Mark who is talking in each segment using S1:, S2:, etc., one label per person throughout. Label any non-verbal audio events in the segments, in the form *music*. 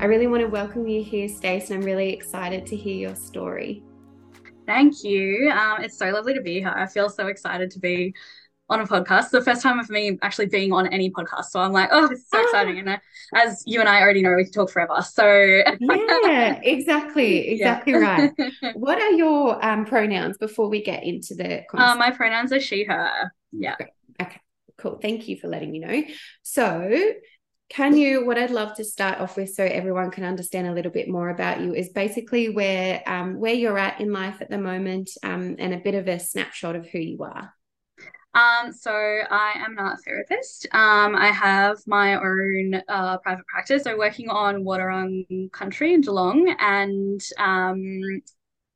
S1: I really want to welcome you here, Stace, and I'm really excited to hear your story.
S2: Thank you. Um, it's so lovely to be here. I feel so excited to be on a podcast. The first time of me actually being on any podcast. So I'm like, oh, this is so exciting. And as you and I already know, we can talk forever. So
S1: yeah, exactly. *laughs* Exactly yeah. right. What are your um, pronouns before we get into the *laughs*
S2: uh, my pronouns are she, her. Yeah.
S1: Okay. Cool. Thank you for letting me know. So can you what i'd love to start off with so everyone can understand a little bit more about you is basically where um, where you're at in life at the moment um, and a bit of a snapshot of who you are
S2: um, so I am an art therapist. Um, I have my own uh, private practice. I'm working on Wadawurrung Country in Geelong, and um,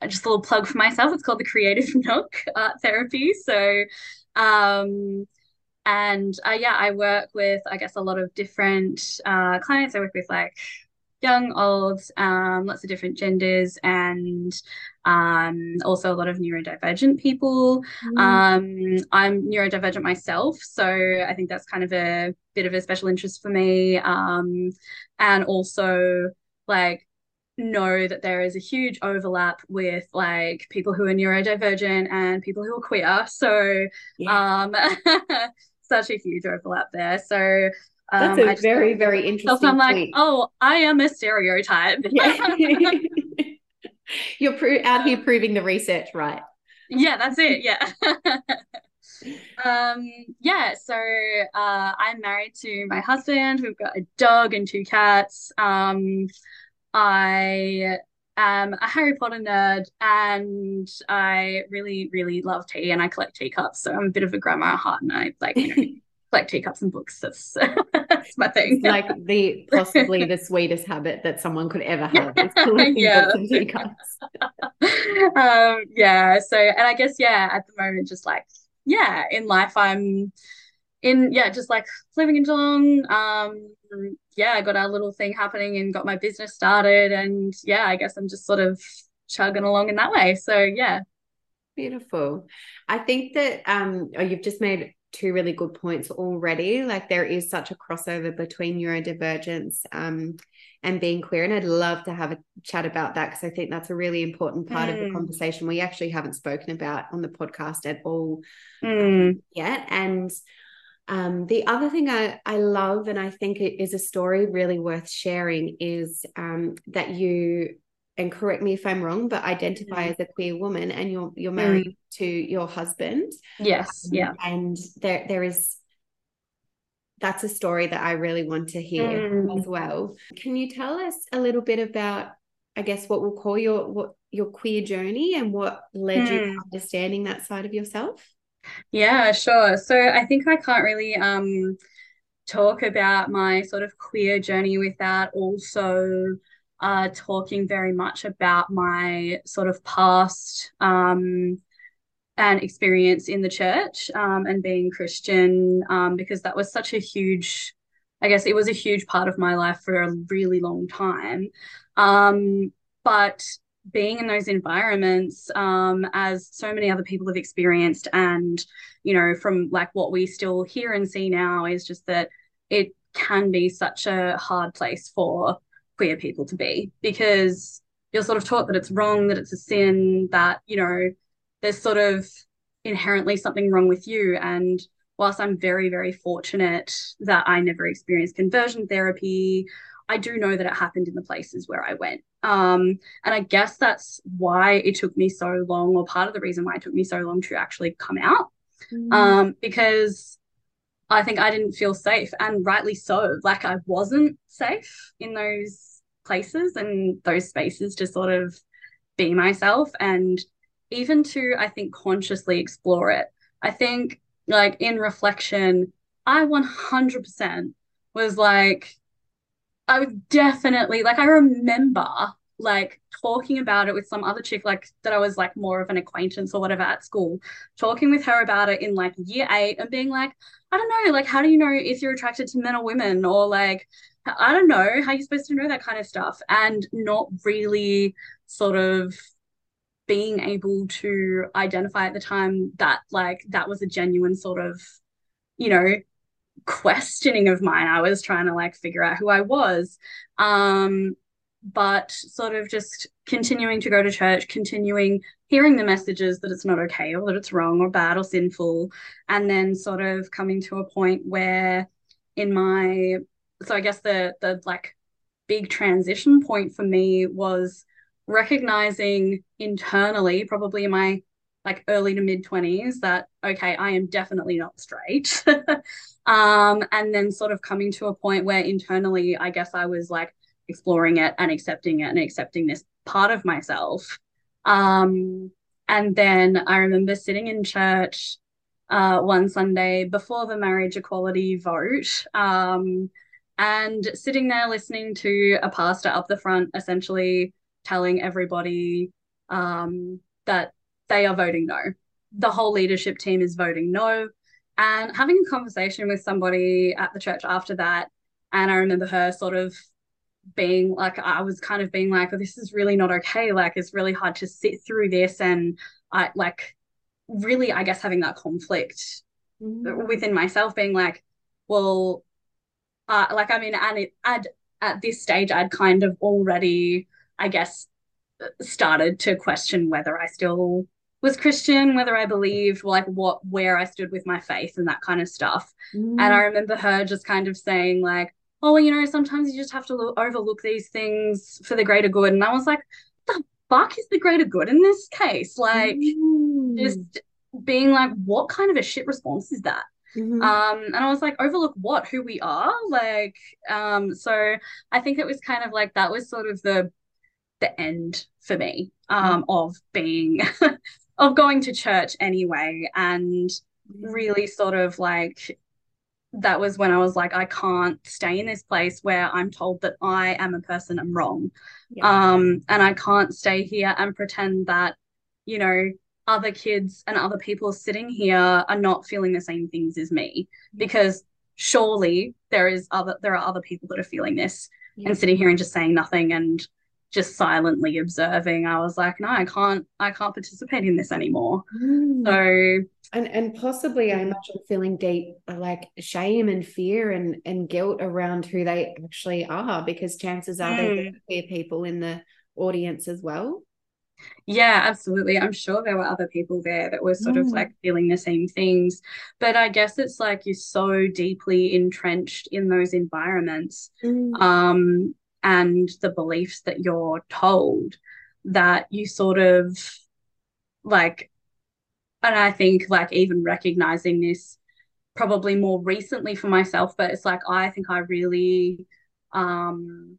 S2: just a little plug for myself. It's called the Creative *laughs* Nook Art Therapy. So um, and uh, yeah, I work with, I guess, a lot of different uh, clients. I work with like young, old, um, lots of different genders, and um, also a lot of neurodivergent people. Mm. Um, I'm neurodivergent myself, so I think that's kind of a bit of a special interest for me. Um, and also, like, know that there is a huge overlap with like people who are neurodivergent and people who are queer. So, yeah. um, *laughs* such a huge overlap there. So
S1: um, that's a very, very interesting. So
S2: I'm like, oh, I am a stereotype. *laughs* Yeah. *laughs*
S1: You're pro- out here proving the research right.
S2: Yeah, that's it. Yeah. *laughs* um yeah so uh i'm married to my husband we've got a dog and two cats um i am a harry potter nerd and i really really love tea and i collect teacups so i'm a bit of a grandma at heart and i like you know collect teacups and books. That's, *laughs* that's my thing.
S1: It's like the possibly the sweetest habit that someone could ever have is *laughs*
S2: yeah. books and teacups. *laughs* um, yeah. So, and I guess yeah, at the moment, just like yeah, in life, I'm in yeah, just like living in Geelong. Um, yeah, I got our little thing happening and got my business started, and yeah, I guess I'm just sort of chugging along in that way. So yeah.
S1: Beautiful. I think that um, oh, you've just made two really good points already. Like there is such a crossover between neurodivergence um, and being queer. And I'd love to have a chat about that because I think that's a really important part mm. of the mm. conversation we actually haven't spoken about on the podcast at all
S2: mm.
S1: yet. And um, the other thing I, I love and I think it is a story really worth sharing is um, that you and correct me if I'm wrong, but identify mm. as a queer woman and you're you're married mm. to your husband.
S2: Yes. Um, yeah.
S1: And there there is that's a story that I really want to hear mm. as well. Can you tell us a little bit about I guess what we'll call your what your queer journey and what led you to mm. understanding that side of yourself?
S2: Yeah, sure. So I think I can't really um talk about my sort of queer journey without also uh, talking very much about my sort of past um, and experience in the church um, and being Christian, um, because that was such a huge, I guess it was a huge part of my life for a really long time. Um, but being in those environments, um, as so many other people have experienced, and you know, from like what we still hear and see now, is just that it can be such a hard place for queer people to be because you're sort of taught that it's wrong, that it's a sin, that, you know, there's sort of inherently something wrong with you. And whilst I'm very, very fortunate that I never experienced conversion therapy, I do know that it happened in the places where I went. Um, and I guess that's why it took me so long, or part of the reason why it took me so long to actually come out. Mm. Um, because I think I didn't feel safe, and rightly so. Like I wasn't safe in those places and those spaces to sort of be myself and even to, I think, consciously explore it. I think, like, in reflection, I 100% was like, I was definitely, like, I remember like talking about it with some other chick like that I was like more of an acquaintance or whatever at school, talking with her about it in like year eight and being like, I don't know, like how do you know if you're attracted to men or women? Or like I don't know how you're supposed to know that kind of stuff. And not really sort of being able to identify at the time that like that was a genuine sort of you know questioning of mine. I was trying to like figure out who i was. Um but sort of just continuing to go to church continuing hearing the messages that it's not okay or that it's wrong or bad or sinful and then sort of coming to a point where in my so i guess the the like big transition point for me was recognizing internally, probably in my like early to mid 20s, that okay, I am definitely not straight. *laughs* um, and then sort of coming to a point where internally, I guess I was like exploring it and accepting it and accepting this part of myself. Um, and then I remember sitting in church uh, one Sunday before the marriage equality vote. Um, and sitting there listening to a pastor up the front essentially telling everybody um, that they are voting no. The whole leadership team is voting no. And having a conversation with somebody at the church after that, and I remember her sort of being like, I was kind of being like, oh, this is really not okay. Like, it's really hard to sit through this. And I like really, I guess, having that conflict mm-hmm. within myself, being like, well, uh, like, I mean, and it, I'd, at this stage, I'd kind of already I guess, started to question whether I still was Christian, whether I believed, like what, where I stood with my faith and that kind of stuff. Mm. And I remember her just kind of saying, like, oh, you know, sometimes you just have to lo- overlook these things for the greater good. And I was like, the fuck is the greater good in this case? Like, mm. just being like, what kind of a shit response is that? Mm-hmm. Um, and I was like, overlook what? Who we are? Like, um, so I think it was kind of like that was sort of the the end for me um, mm. of being *laughs* of going to church anyway and really sort of like that was when I was like, I can't stay in this place where I'm told that I am a person I'm wrong. Yeah. Um, and I can't stay here and pretend that, you know, other kids and other people sitting here are not feeling the same things as me. Because surely there is other there are other people that are feeling this yeah. and sitting here and just saying nothing and just silently observing i was like no i can't i can't participate in this anymore mm. so
S1: and and possibly i imagine feeling deep like shame and fear and and guilt around who they actually are because chances are mm. there are people in the audience as well
S2: yeah, absolutely. I'm sure there were other people there that were sort mm. of like feeling the same things. But I guess it's like you're so deeply entrenched in those environments. Mm. Um, and the beliefs that you're told that you sort of like and I think like even recognizing this probably more recently for myself, but it's like I think I really um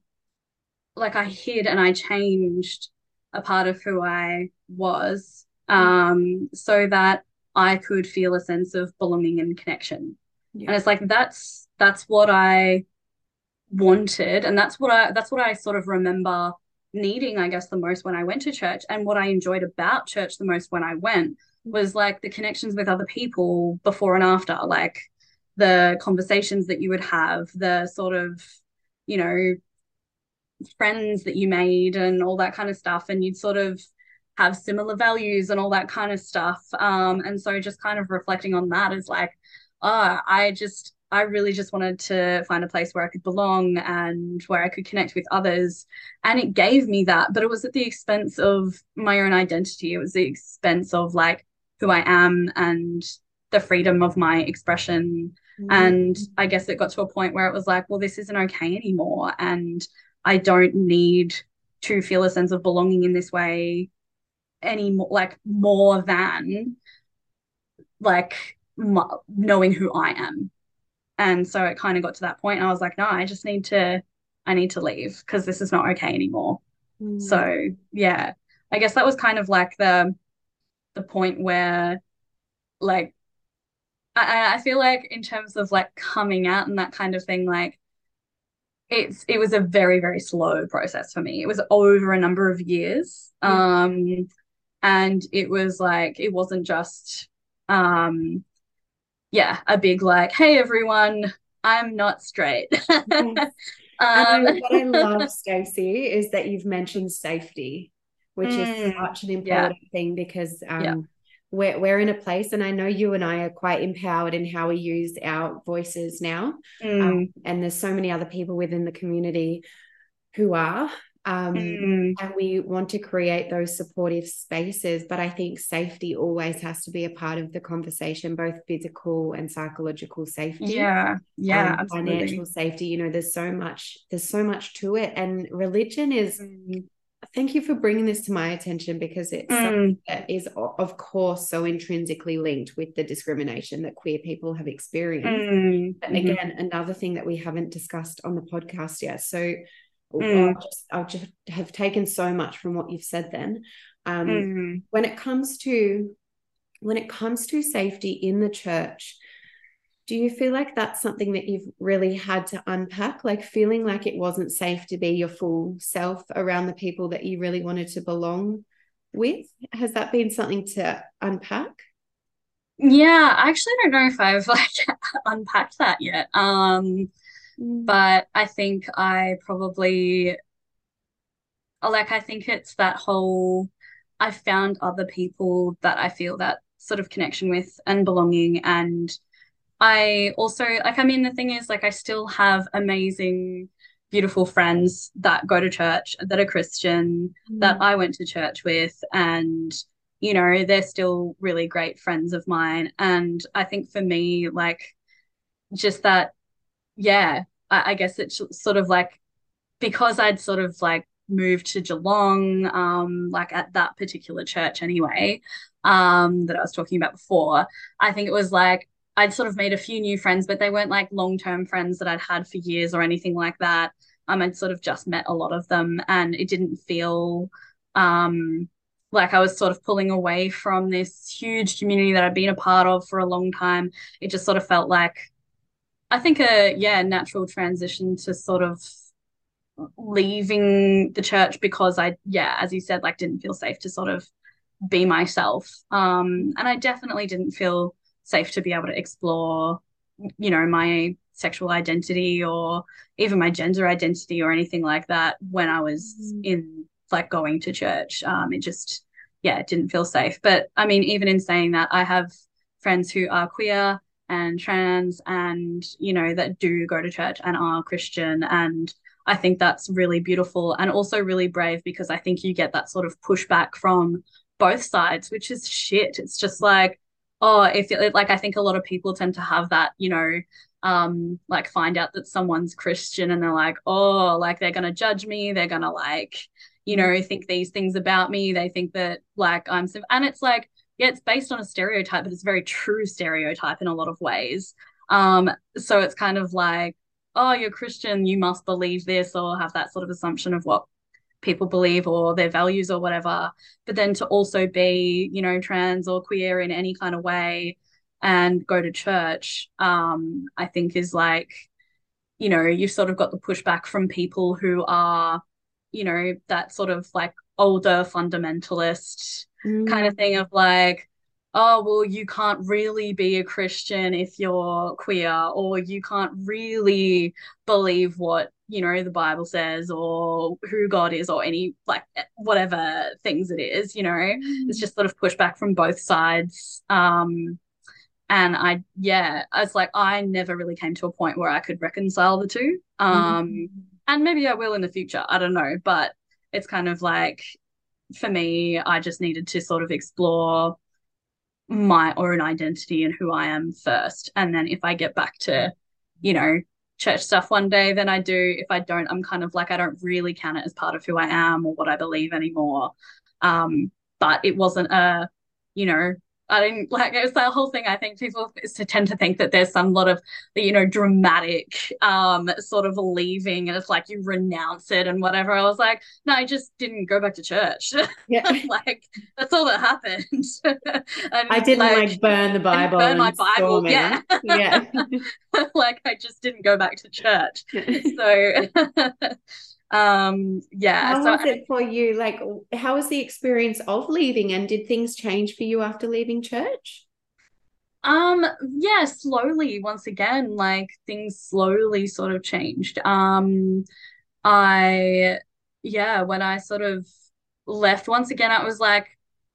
S2: like I hid and I changed a part of who I was um so that I could feel a sense of belonging and connection. Yeah. And it's like that's that's what I wanted and that's what i that's what i sort of remember needing i guess the most when i went to church and what i enjoyed about church the most when i went was like the connections with other people before and after like the conversations that you would have the sort of you know friends that you made and all that kind of stuff and you'd sort of have similar values and all that kind of stuff um and so just kind of reflecting on that is like oh, i just I really just wanted to find a place where I could belong and where I could connect with others. And it gave me that, but it was at the expense of my own identity. It was the expense of like who I am and the freedom of my expression. Mm-hmm. And I guess it got to a point where it was like, well, this isn't okay anymore. And I don't need to feel a sense of belonging in this way anymore, like more than like knowing who I am and so it kind of got to that point and i was like no i just need to i need to leave because this is not okay anymore mm. so yeah i guess that was kind of like the the point where like I, I feel like in terms of like coming out and that kind of thing like it's it was a very very slow process for me it was over a number of years yeah. um and it was like it wasn't just um yeah, a big like, hey everyone, I'm not straight. *laughs*
S1: um, what I love, *laughs* Stacey, is that you've mentioned safety. Which mm, is such an important yeah. thing because um, yeah. we're, we're in a place, and I know you and I are quite empowered in how we use our voices now. Mm. Um, and there's so many other people within the community who are. Um, mm. And we want to create those supportive spaces. But I think safety always has to be a part of the conversation, both physical and psychological safety.
S2: Yeah. Yeah.
S1: Um, financial safety. You know, there's so much, there's so much to it. And religion is, mm. Thank you for bringing this to my attention because it's mm. something that is, of course, so intrinsically linked with the discrimination that queer people have experienced. Mm. But mm-hmm. again, another thing that we haven't discussed on the podcast yet. So, mm. I just I just have taken so much from what you've said then. Um, mm. When it comes to when it comes to safety in the church, do you feel like that's something that you've really had to unpack? Like feeling like it wasn't safe to be your full self around the people that you really wanted to belong with? Has that been something to unpack?
S2: Yeah, I actually don't know if I've *laughs* like unpacked that yet. Um Mm. But I think I probably like I think it's that whole I found other people that I feel that sort of connection with and belonging and I also like I mean the thing is like I still have amazing beautiful friends that go to church that are Christian mm. that I went to church with and you know they're still really great friends of mine and I think for me like just that yeah, I, I guess it's sort of like because I'd sort of like moved to Geelong, um, like at that particular church anyway, um, that I was talking about before. I think it was like I'd sort of made a few new friends, but they weren't like long term friends that I'd had for years or anything like that. Um, I'd sort of just met a lot of them, and it didn't feel um like I was sort of pulling away from this huge community that I'd been a part of for a long time. It just sort of felt like I think a yeah natural transition to sort of leaving the church because I yeah as you said like didn't feel safe to sort of be myself um and I definitely didn't feel safe to be able to explore you know my sexual identity or even my gender identity or anything like that when I was mm. in like going to church. Um it just yeah it didn't feel safe. But I mean even in saying that I have friends who are queer and trans and you know that do go to church and are christian. And i think that's really beautiful and also really brave because i think you get that sort of pushback from both sides which is shit. It's just like oh if it, like i think a lot of people tend to have that you know um like find out that someone's christian and they're like oh like they're gonna judge me they're gonna like you know think these things about me they think that like i'm and it's like yeah, it's based on a stereotype, but it's very true stereotype in a lot of ways. Um, so it's kind of like, oh, you're Christian, you must believe this, or have that sort of assumption of what people believe or their values or whatever. But then to also be, you know, trans or queer in any kind of way and go to church, um, I think is like, you know, you've sort of got the pushback from people who are, you know, that sort of like older fundamentalist mm. kind of thing of like, oh, well, you can't really be a Christian if you're queer, or you can't really believe what, you know, the Bible says, or who God is, or any, like, whatever things it is, you know, mm. it's just sort of pushback from both sides. Um, and I, yeah, I was like, I never really came to a point where I could reconcile the two. Um, mm. and maybe I will in the future. I don't know, but it's kind of like for me, I just needed to sort of explore my own identity and who I am first. And then if I get back to, you know, church stuff one day, then I do. If I don't, I'm kind of like, I don't really count it as part of who I am or what I believe anymore. Um, but it wasn't a, you know, I didn't like it was that whole thing. I think people tend to think that there's some lot of you know dramatic um sort of leaving and it's like you renounce it and whatever. I was like, no, I just didn't go back to church. *laughs* Yeah. *laughs* like that's all that happened. *laughs*
S1: and, I didn't like, like burn the Bible.
S2: Burn my Bible. Yeah. Yeah. like I just didn't go back to church. so um yeah
S1: how so was it for you? Like how was the experience of leaving and did things change for you after leaving church?
S2: Um yeah slowly once again like things slowly sort of changed. Um i yeah when i sort of left once again i was like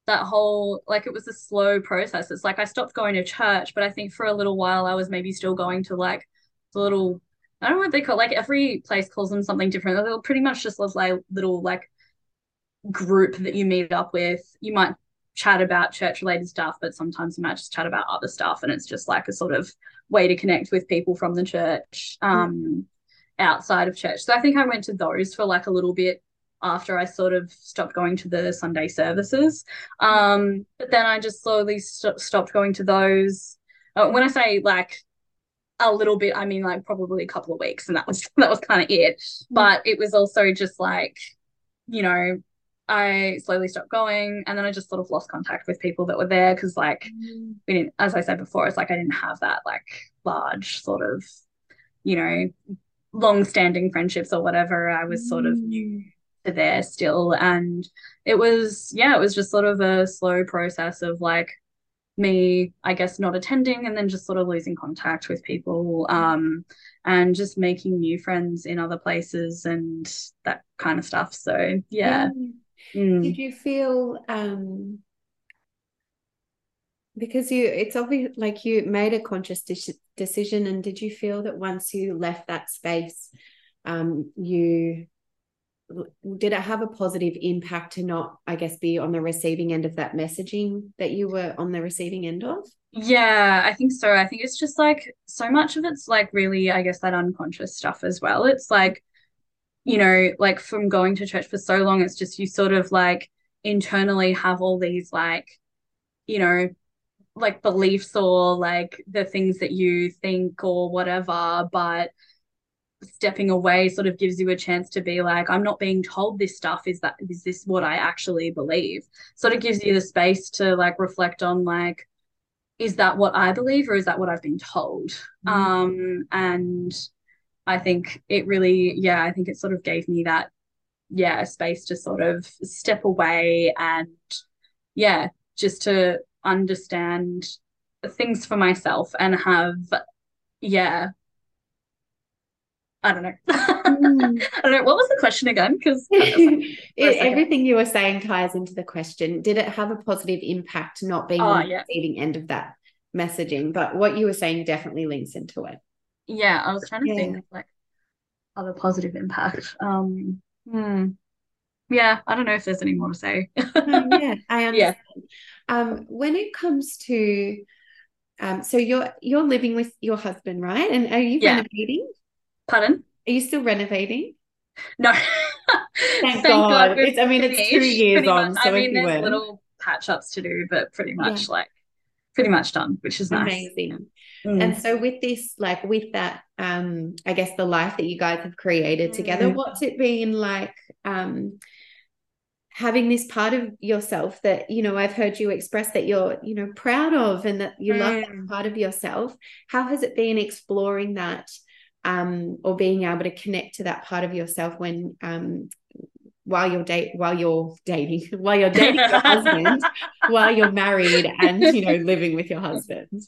S2: that whole like it was a slow process. It's like i stopped going to church but i think for a little while i was maybe still going to like the little i don't know what they call like every place calls them something different they're pretty much just like little like group that you meet up with you might chat about church related stuff but sometimes you might just chat about other stuff and it's just like a sort of way to connect with people from the church um mm. outside of church so i think i went to those for like a little bit after I sort of stopped going to the Sunday services. Um, but then I just slowly st- stopped going to those. Uh, when I say like a little bit, I mean like probably a couple of weeks, and that was *laughs* that was kind of it. Mm. But it was also just like, you know, I slowly stopped going, and then I just sort of lost contact with people that were there because, like, mm. we didn't, as I said before, it's like I didn't have that like large sort of, you know, long-standing friendships or whatever. I was sort of new to there still. And it was, yeah, it was just sort of a slow process of like me, I guess, not attending and then just sort of losing contact with people um, and just making new friends in other places and that kind of stuff. So, yeah.
S1: Mm. Did you feel, um, because you it's obvious like you made a conscious de- decision and did you feel that once you left that space um you did it have a positive impact to not i guess be on the receiving end of that messaging that you were on the receiving end of?
S2: Yeah i think so. I think it's just like so much of it's like really i guess that unconscious stuff as well. It's like you know like from going to church for so long it's just you sort of like internally have all these like you know like beliefs or like the things that you think or whatever but stepping away sort of gives you a chance to be like i'm not being told this stuff. Is that is this what i actually believe? Sort of gives you the space to like reflect on like is that what i believe or is that what i've been told? Mm-hmm. um and i think it really yeah i think it sort of gave me that yeah space to sort of step away and yeah just to understand things for myself and have yeah I don't know. *laughs* Mm. I don't know. What was the question again? Because *laughs*
S1: everything you were saying ties into the question. Did it have a positive impact not being oh, on the receiving end of that messaging? But what you were saying definitely links into it.
S2: Yeah, I was trying to yeah. think of like other positive impact. Um, hmm. Yeah, I don't know if there's any more to say.
S1: um, yeah, I *laughs* understand. Yeah. Um, when it comes to um, so you're you're living with your husband, right? And are you yeah. renovating?
S2: Pardon?
S1: Are you still renovating?
S2: No. *laughs*
S1: Thank, Thank God. God it's, I mean, it's two years on. So
S2: I mean, there's little patch ups to do, but pretty much yeah. like pretty much done, which is nice.
S1: Amazing. Mm. And so with this, like with that, um, I guess the life that you guys have created mm. together, what's it been like um having this part of yourself that you know I've heard you express that you're you know proud of and that you mm. love that part of yourself. How has it been exploring that? Um, or being able to connect to that part of yourself when um, while you're date while you're dating *laughs* while you're dating your husband *laughs* while you're married and you know living with your husband.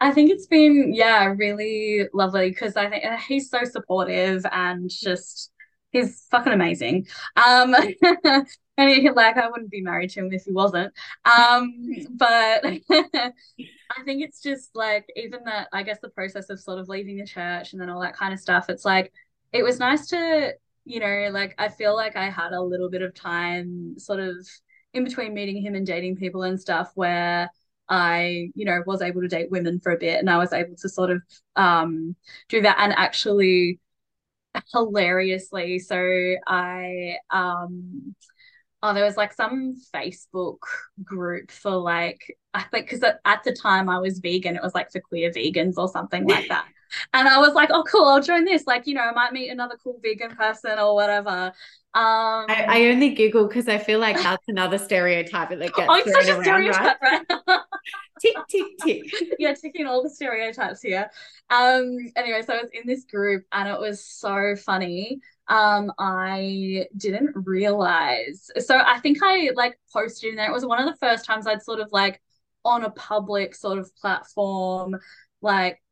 S2: I think it's been yeah really lovely because I think he's so supportive and just he's fucking amazing. Um *laughs* *laughs* and he, like I wouldn't be married to him if he wasn't um but *laughs* I think it's just like even that I guess the process of sort of leaving the church and then all that kind of stuff. It's like it was nice to, you know, like I feel like I had a little bit of time sort of in between meeting him and dating people and stuff where I, you know, was able to date women for a bit and I was able to sort of um do that and actually hilariously so I um oh, there was like some Facebook group for like, I think, because at, at the time I was vegan, it was like for queer vegans or something like *laughs* that. And I was like, oh, cool, I'll join this. Like, you know, I might meet another cool vegan person or whatever. Um,
S1: I, I only giggle because I feel like that's another stereotype that *laughs* gets oh, it's such a stereotype, right? right? *laughs* tick, tick, tick. *laughs*
S2: Yeah, ticking all the stereotypes here. Um, anyway, so I was in this group and it was so funny um i didn't realize so i think i like posted in there it was one of the first times i'd sort of like on a public sort of platform like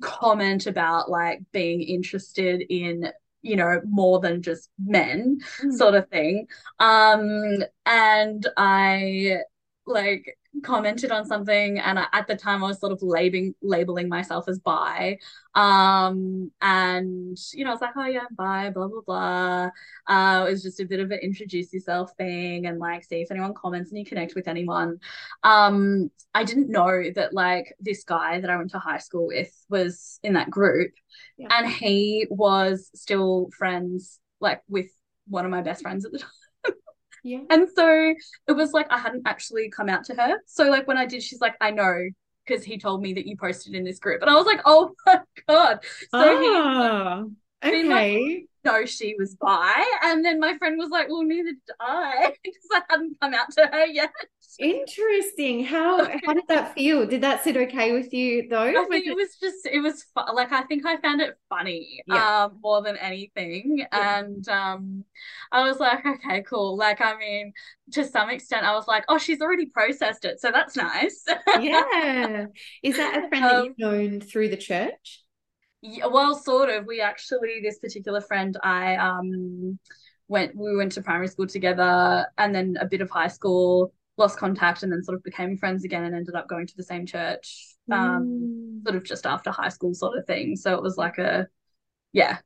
S2: comment about like being interested in you know, more than just men,
S1: Mm.
S2: sort of thing. Um, and I like commented on something and I, at the time I was sort of labeling labeling myself as bi. Um and you know I was like oh yeah I'm bi blah blah blah. Uh it was just a bit of an introduce yourself thing and like see if anyone comments and you connect with anyone. Um I didn't know that like this guy that I went to high school with was in that group.
S1: Yeah.
S2: and he was still friends like with one of my best friends at the *laughs* time
S1: Yeah.
S2: and so it was like I hadn't actually come out to her. So like when I did, she's like, I know because he told me that you posted in this group. And I was like, oh *laughs* my God. So he
S1: Ah,
S2: like-
S1: okay.
S2: Know she was bi. And then my friend was like, well, neither did I *laughs* because I hadn't come out to her yet.
S1: Interesting. How *laughs* how did that feel? Did that sit okay with you though?
S2: I think
S1: it-
S2: was just it was fu- like I think I found it funny
S1: Yeah.
S2: um more than anything
S1: Yeah.
S2: and um I was like okay cool like I mean to some extent I was like oh she's already processed it so that's nice *laughs*
S1: yeah. Is that a friend that
S2: Um,
S1: you've known through the church?
S2: Yeah, well, sort of. We actually, this particular friend, I um went, we went to primary school together and then a bit of high school, lost contact, and then sort of became friends again and ended up going to the same church, um,
S1: Mm.
S2: sort of just after high school sort of thing. So it was like a, yeah,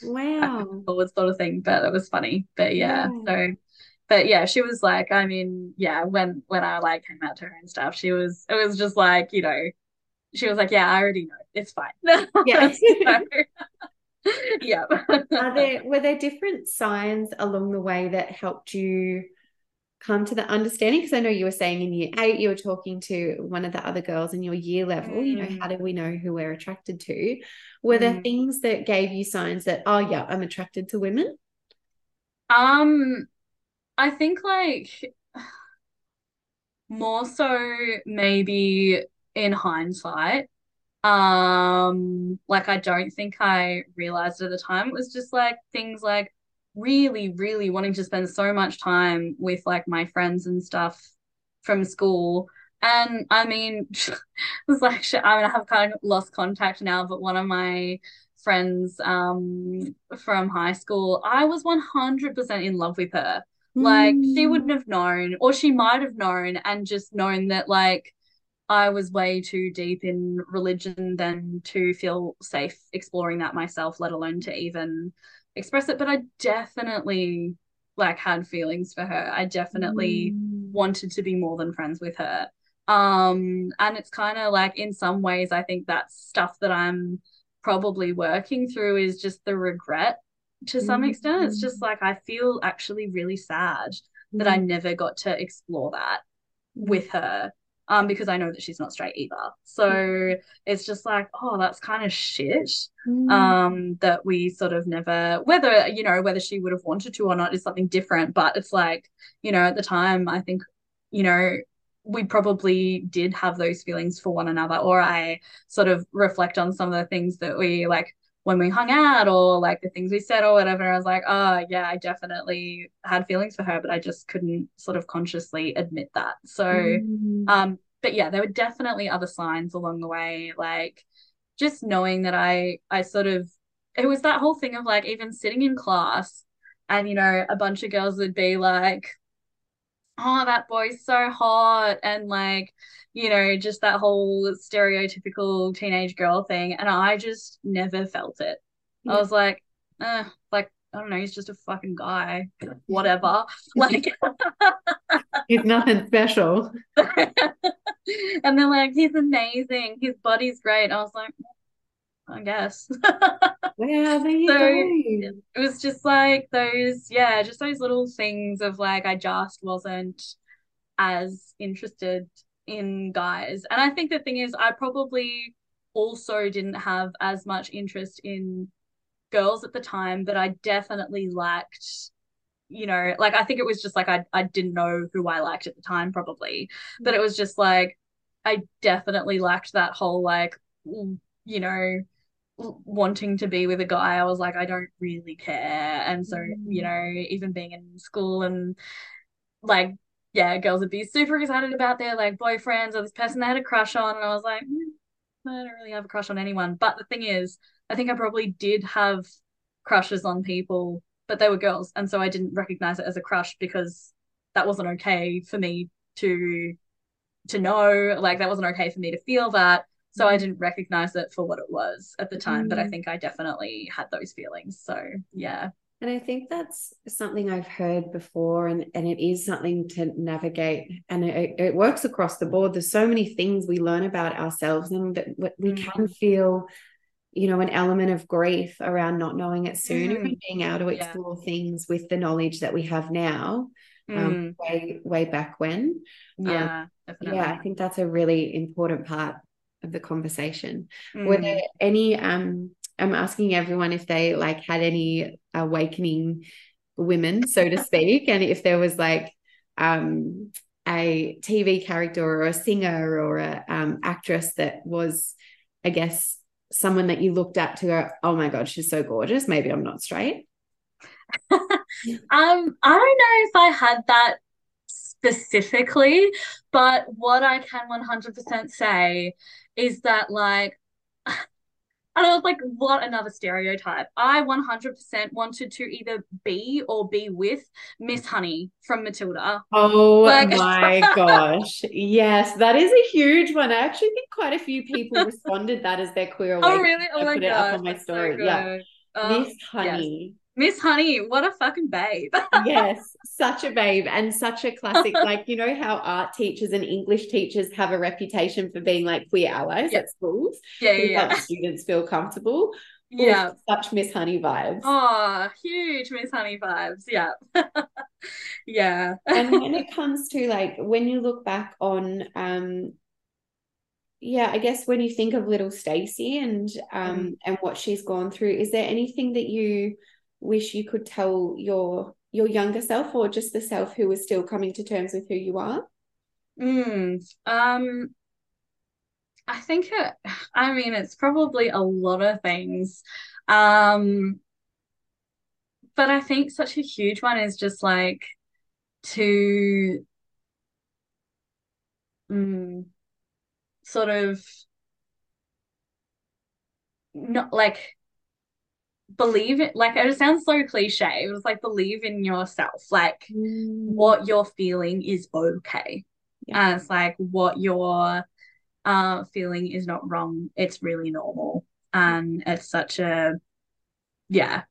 S1: Wow. *laughs*
S2: forward sort of thing, but it was funny. But yeah,
S1: Yeah.
S2: so. But yeah, she was like, I mean, yeah, when when I like came out to her and stuff, she was it was just like, you know, she was like, Yeah, I already know. It's fine. *laughs*
S1: Yeah.
S2: So, yeah.
S1: Are there were there different signs along the way that helped you come to the understanding? Because I know you were saying in year eight you were talking to one of the other girls in your year level, you know,
S2: Mm.
S1: how do we know who we're attracted to? Were there
S2: Mm.
S1: things that gave you signs that, oh yeah, I'm attracted to women?
S2: Um, I think like more so maybe in hindsight. Um, like I don't think I realized at the time. It was just like things like really, really wanting to spend so much time with like my friends and stuff from school. And I mean, *laughs* it was like I mean, I have kind of lost contact now, but one of my friends um from high school, I was 100% in love with her. Like she
S1: Mm.
S2: wouldn't have known, or she might have known and just known that like I was way too deep in religion than to feel safe exploring that myself, let alone to even express it. But I definitely like had feelings for her. I definitely
S1: Mm.
S2: wanted to be more than friends with her. Um, and it's kind of like in some ways, I think that's stuff that I'm probably working through is just the regret to some extent. It's just like I feel actually really sad that I
S1: Mm.
S2: never got to explore that with her. Um, because I know that she's not straight either. So it's just like, oh, that's kind of shit.
S1: Mm.
S2: Um, that we sort of never, whether, you know, whether she would have wanted to or not is something different. But it's like, you know, at the time, I think, you know, we probably did have those feelings for one another, or I sort of reflect on some of the things that we like when we hung out or like the things we said or whatever. I was like, oh, yeah, I definitely had feelings for her, but I just couldn't sort of consciously admit that. So,
S1: Mm.
S2: um, but yeah, there were definitely other signs along the way, like just knowing that I I sort of it was that whole thing of like even sitting in class and you know a bunch of girls would be like oh that boy's so hot and like you know just that whole stereotypical teenage girl thing and I just never felt it. I was like eh, like I don't know he's just a fucking guy whatever *laughs* like
S1: It's nothing special. *laughs*
S2: and they're like, he's amazing. His body's great. I was like, I guess.
S1: Wow, there you
S2: So,
S1: go.
S2: It was just like those, yeah, just those little things of like, I just wasn't as interested in guys. And I think the thing is, I probably also didn't have as much interest in girls at the time, but I definitely liked, you know, like I think it was just like I I didn't know who I liked at the time, probably. But it was just like I definitely liked that whole like, you know, wanting to be with a guy. I was like, I don't really care. And so, you know, even being in school and like yeah, girls would be super excited about their like boyfriends or this person they had a crush on. And I was like, "Hmm, I don't really have a crush on anyone. But the thing is, I think I probably did have crushes on people, but they were girls. And so I didn't recognize it as a crush because that wasn't okay for me to to know like that wasn't okay for me to feel that so I didn't recognize it for what it was at the time, mm. but I mm. think I definitely had those feelings. So yeah.
S1: And I think that's something I've heard before, and, and it is something to navigate. And it, it works across the board. There's so many things we learn about ourselves, and that we mm. can feel, you know, an element of grief around not knowing it sooner mm. and being able to explore yeah. things with the knowledge that we have now, um, mm. way way back when.
S2: Yeah, um, definitely.
S1: Yeah, I think that's a really important part of the conversation. Mm. Were there any um I'm asking everyone if they like had any awakening women, so to *laughs* speak, and if there was like um a TV character or a singer or a um, actress that was, I guess, someone that you looked up to go, oh my God, she's so gorgeous. Maybe I'm not straight. *laughs*
S2: um, I don't know if I had that specifically, but what I can 100% say is that like *sighs* I don't know, like what another stereotype. I 100% wanted to either be or be with Miss Honey from Matilda.
S1: Oh like- *laughs* my gosh. Yes, that is a huge one. I actually think quite a few people responded that as their queer
S2: awakening. Oh, really? Oh,
S1: I
S2: my
S1: put
S2: gosh. it
S1: up on my story. So yeah. Um, Miss Honey.
S2: Yes. Miss Honey, what a fucking babe. *laughs*
S1: yes, such a babe and such a classic. *laughs* like, you know how art teachers and English teachers have a reputation for being like queer allies at schools?
S2: Yeah, yeah.
S1: students feel comfortable.
S2: Yeah.
S1: such Miss Honey vibes.
S2: Oh, huge Miss Honey vibes. Yeah. *laughs* yeah.
S1: and when it comes to like when you look back on um yeah, I guess when you think of little Stacey and um mm. and what she's gone through, is there anything that you wish you could tell your your younger self or just the self who was still coming to terms with who you are?
S2: Mm, um, I think it, I mean, it's probably a lot of things. Um, but I think such a huge one is just like to mm, sort of not like believe it like it sounds so cliche it was like believe in yourself like mm. what you're feeling is okay yeah. and it's like what you're uh feeling is not wrong it's really normal and it's such a yeah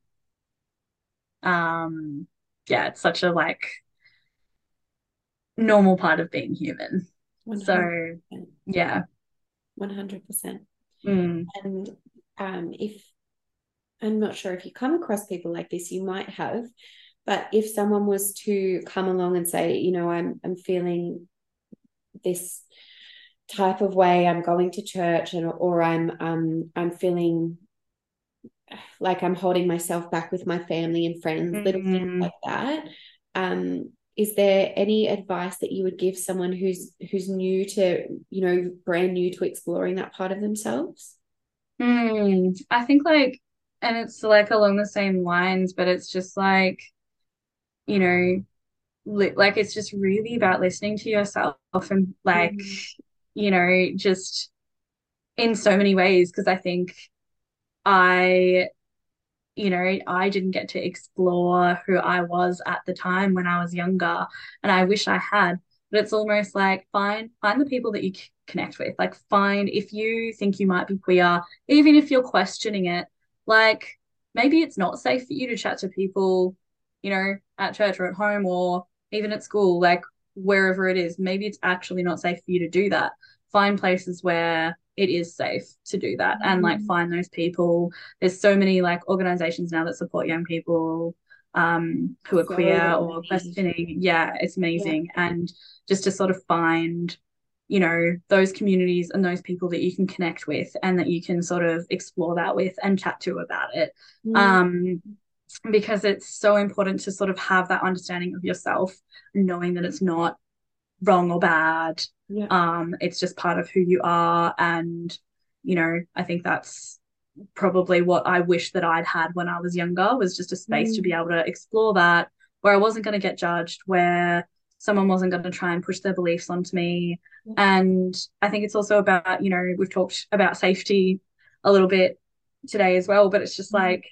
S2: um yeah it's such a like normal part of being human 100%. so yeah
S1: 100%
S2: mm.
S1: and um if I'm not sure if you come across people like this, you might have, but if someone was to come along and say, you know, I'm I'm feeling this type of way, I'm going to church and or I'm um I'm feeling like I'm holding myself back with my family and friends, mm-hmm. little things mm-hmm. like that. Um, is there any advice that you would give someone who's who's new to, you know, brand new to exploring that part of themselves?
S2: Mm, I think like and it's like along the same lines, but it's just like, you know, li- like it's just really about listening to yourself and like, mm-hmm. you know, just in so many ways. Cause I think I, you know, I didn't get to explore who I was at the time when I was younger, and I wish I had. But it's almost like find find the people that you connect with. Like find if you think you might be queer, even if you're questioning it, like maybe it's not safe for you to chat to people, you know, at church or at home or even at school, like wherever it is. Maybe it's actually not safe for you to do that. Find places where it is safe to do that mm-hmm. and like mm. find those people. There's so many like organizations now that support young people um who are so queer or questioning. Yeah, it's amazing. Yeah. And just to sort of find you know those communities and those people that you can connect with and that you can sort of explore that with and chat to about it mm. um because it's so important to sort of have that understanding of yourself knowing that it's not wrong or bad
S1: yeah.
S2: um it's just part of who you are and you know i think that's probably what i wish that i'd had when i was younger was just a space mm. to be able to explore that where i wasn't going to get judged where someone wasn't going to try and push their beliefs onto me and i think it's also about you know we've talked about safety a little bit today as well but it's just mm-hmm. like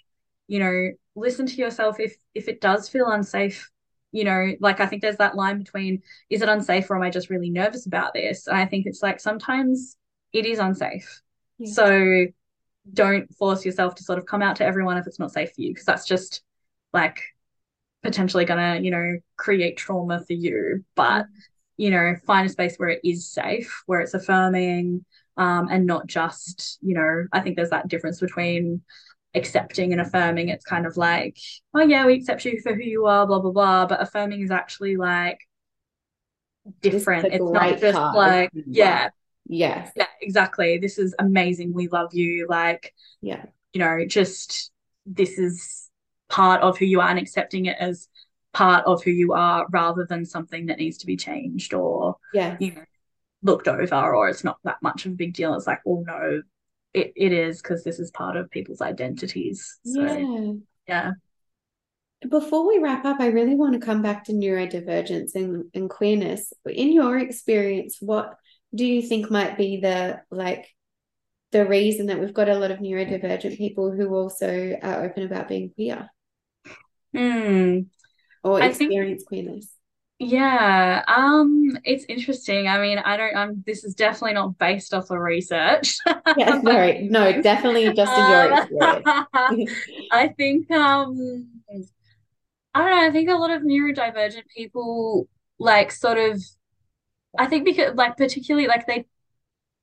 S2: you know, listen to yourself if if it does feel unsafe you know, like I think there's that line between is it unsafe or am I just really nervous about this? And I think it's like sometimes it is unsafe. Yeah. So don't force yourself to sort of come out to everyone if it's not safe for you, because that's just like potentially gonna, you know, create trauma for you. But, you know, find a space where it is safe, where it's affirming, um, and not just, you know, I think there's that difference between accepting and affirming. It's kind of like oh yeah we accept you for who you are blah blah blah but affirming is actually like different. It's not just part. like yeah.
S1: Yes.
S2: Yeah exactly. This is amazing. We love you. Like
S1: yeah.
S2: you know just this is part of who you are and accepting it as part of who you are rather than something that needs to be changed or
S1: yeah
S2: you know looked over or it's not that much of a big deal it's like oh no it, it is because this is part of people's identities. So, yeah. Yeah.
S1: Before we wrap up, I really want to come back to neurodivergence and, and queerness. In your experience, what do you think might be the like the reason that we've got a lot of neurodivergent people who also are open about being queer?
S2: Hmm.
S1: Or experience think, queerness?
S2: Yeah, um, it's interesting. I mean, I don't. Um, this is definitely not based off of research. *laughs*
S1: yes, no, no, *laughs* definitely just in your um, experience. *laughs*
S2: I think, um, I don't know. I think a lot of neurodivergent people, like, sort of, I think because, like, particularly, like, they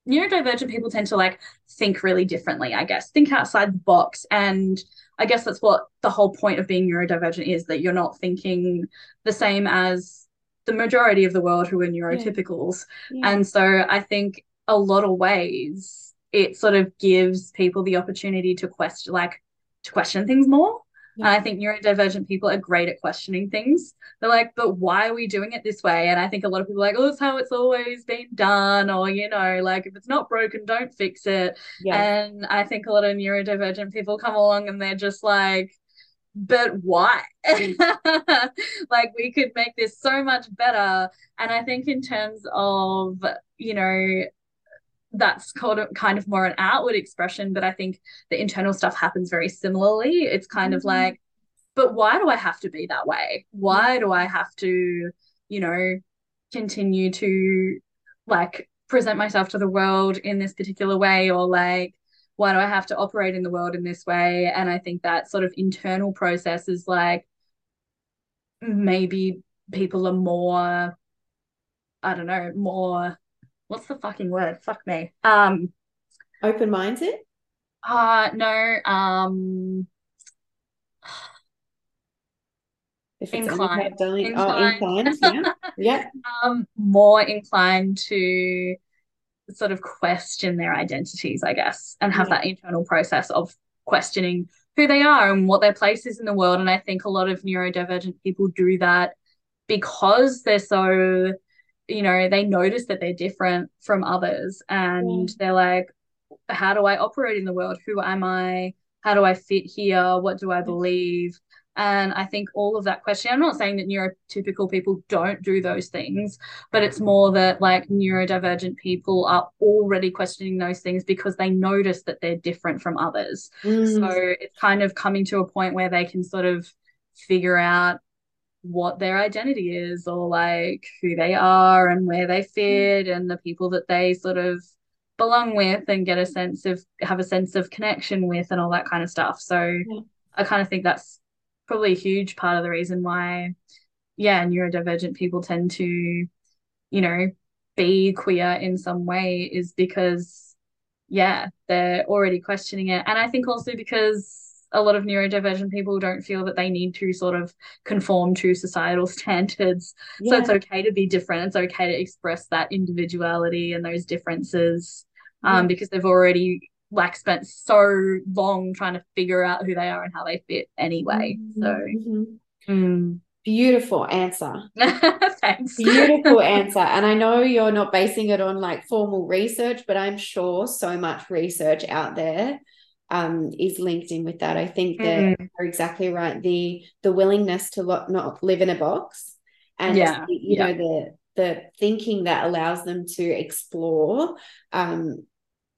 S2: neurodivergent people tend to like think really differently. I guess think outside the box and I guess that's what the whole point of being neurodivergent is that you're not thinking the same as the majority of the world who are neurotypicals. Yeah. Yeah. And so I think a lot of ways it sort of gives people the opportunity to question like to question things more. And I think neurodivergent people are great at questioning things. They're like, but why are we doing it this way? And I think a lot of people are like, oh, it's how it's always been done. Or, you know, like if it's not broken, don't fix it. Yeah. And I think a lot of neurodivergent people come along and they're just like, but why? Mm. *laughs* like we could make this so much better. And I think in terms of, you know, that's kind of kind of more an outward expression, but I think the internal stuff happens very similarly. It's kind mm-hmm. of like, but why do I have to be that way? Why do I have to, you know, continue to like present myself to the world in this particular way or like why do I have to operate in the world in this way? And I think that sort of internal process is like maybe people are more, I don't know, more what's the fucking word? Fuck me. Um,
S1: open minded.
S2: Uh no. Um,
S1: if it's inclined, inclined. Oh, inclined. Yeah. *laughs* yeah.
S2: Um, more inclined to sort of question their identities, I guess, and have yeah. that internal process of questioning who they are and what their place is in the world. And I think a lot of neurodivergent people do that because they're so you know they notice that they're different from others and yeah. they're like how do i operate in the world? Who am i? How do i fit here? What do i believe? And i think all of that question i'm not saying that neurotypical people don't do those things but it's more that like neurodivergent people are already questioning those things because they notice that they're different from others. Mm. so it's kind of coming to a point where they can sort of figure out what their identity is or like who they are and where they hmm. fit and the people that they sort of belong with and get a sense of have a sense of connection with and all that kind of stuff so yeah. i kind of think that's probably a huge part of the reason why yeah neurodivergent people tend to you know be queer in some way is because yeah they're already questioning it and i think also because a lot of neurodivergent people don't feel that they need to sort of conform to societal *laughs* standards. Yeah. So it's okay to be different. It's okay to express that individuality and those differences um, yeah. because they've already like spent so long trying to figure out who they are and how they fit anyway. Mm-hmm. So mm-hmm.
S1: mm. beautiful answer. *laughs*
S2: Thanks.
S1: Beautiful *laughs* answer. And I know you're not basing it on like formal research, but I'm sure so much research out there um, is linked in with that. I think that mm-hmm. you're exactly right. The the willingness to lo- not live in a box, and yeah. you yeah. know the the thinking that allows them to explore um,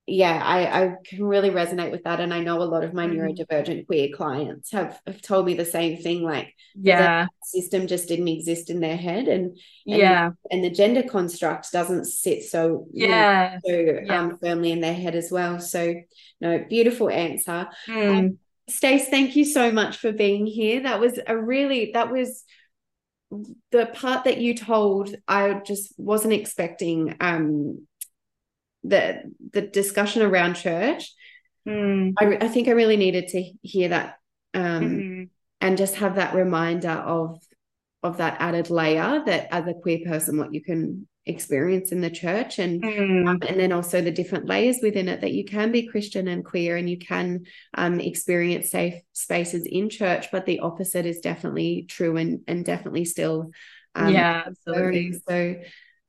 S1: yeah, I, I can really resonate with that. And I know a lot of my
S2: Mm.
S1: neurodivergent queer clients have, have told me the same thing. Like
S2: Yeah.
S1: the system just didn't exist in their head and and,
S2: Yeah.
S1: and the gender construct doesn't sit so you know,
S2: Yeah.
S1: so
S2: Yeah.
S1: um firmly in their head as well. So no, beautiful answer.
S2: Mm.
S1: Stace, thank you so much for being here. That was a really that was the part that you told I just wasn't expecting um the the discussion around church.
S2: Mm.
S1: I, I think I really needed to hear that um
S2: Mhm.
S1: and just have that reminder of of that added layer that as a queer person what you can experience in the church and
S2: Mm.
S1: and then also the different layers within it that you can be Christian and queer and you can um, experience safe spaces in church, but the opposite is definitely true and and definitely still um,
S2: Yeah, absolutely.
S1: So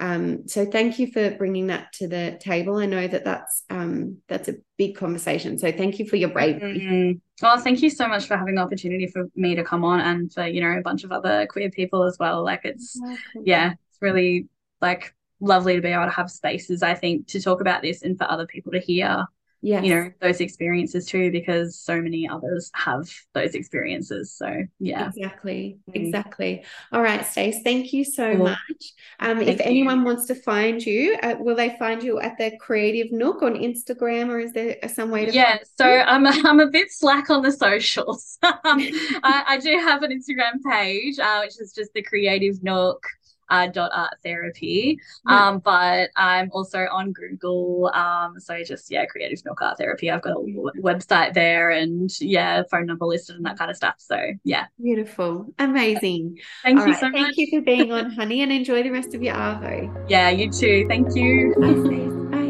S1: um, so thank you for bringing that to the table. I know that that's um, that's a big conversation. So thank you for your bravery.
S2: Mm. Well, thank you so much for having the opportunity for me to come on and for, you know, a bunch of other queer people as well. Like it's yeah, it's really like lovely to be able to have spaces, I think, to talk about this and for other people to hear,
S1: Yes.
S2: you know, those experiences too, because so many others have those experiences. So yeah.
S1: Exactly,
S2: Mm.
S1: exactly. All right, Stace, thank you so
S2: Cool.
S1: much. Um, if
S2: you.
S1: anyone wants to find you, uh, will they find you at the Creative Nook on Instagram, or is there some way to
S2: Yeah,
S1: find
S2: so
S1: you?
S2: I'm *laughs* I'm a bit slack on the socials. *laughs* *laughs* I, I do have an Instagram page, uh, which is just the Creative Nook uh, dot art therapy.
S1: Yeah.
S2: Um, but I'm also on Google. Um, so just yeah, Creative Nook Art Therapy. I've got a w- website there and yeah, phone number listed and that kind of stuff. So yeah,
S1: Beautiful, amazing.
S2: thank
S1: All
S2: you
S1: right,
S2: so
S1: thank
S2: much.
S1: Thank you for being on, *laughs* honey, and enjoy the rest of your arvo.
S2: Yeah, you too. Thank you.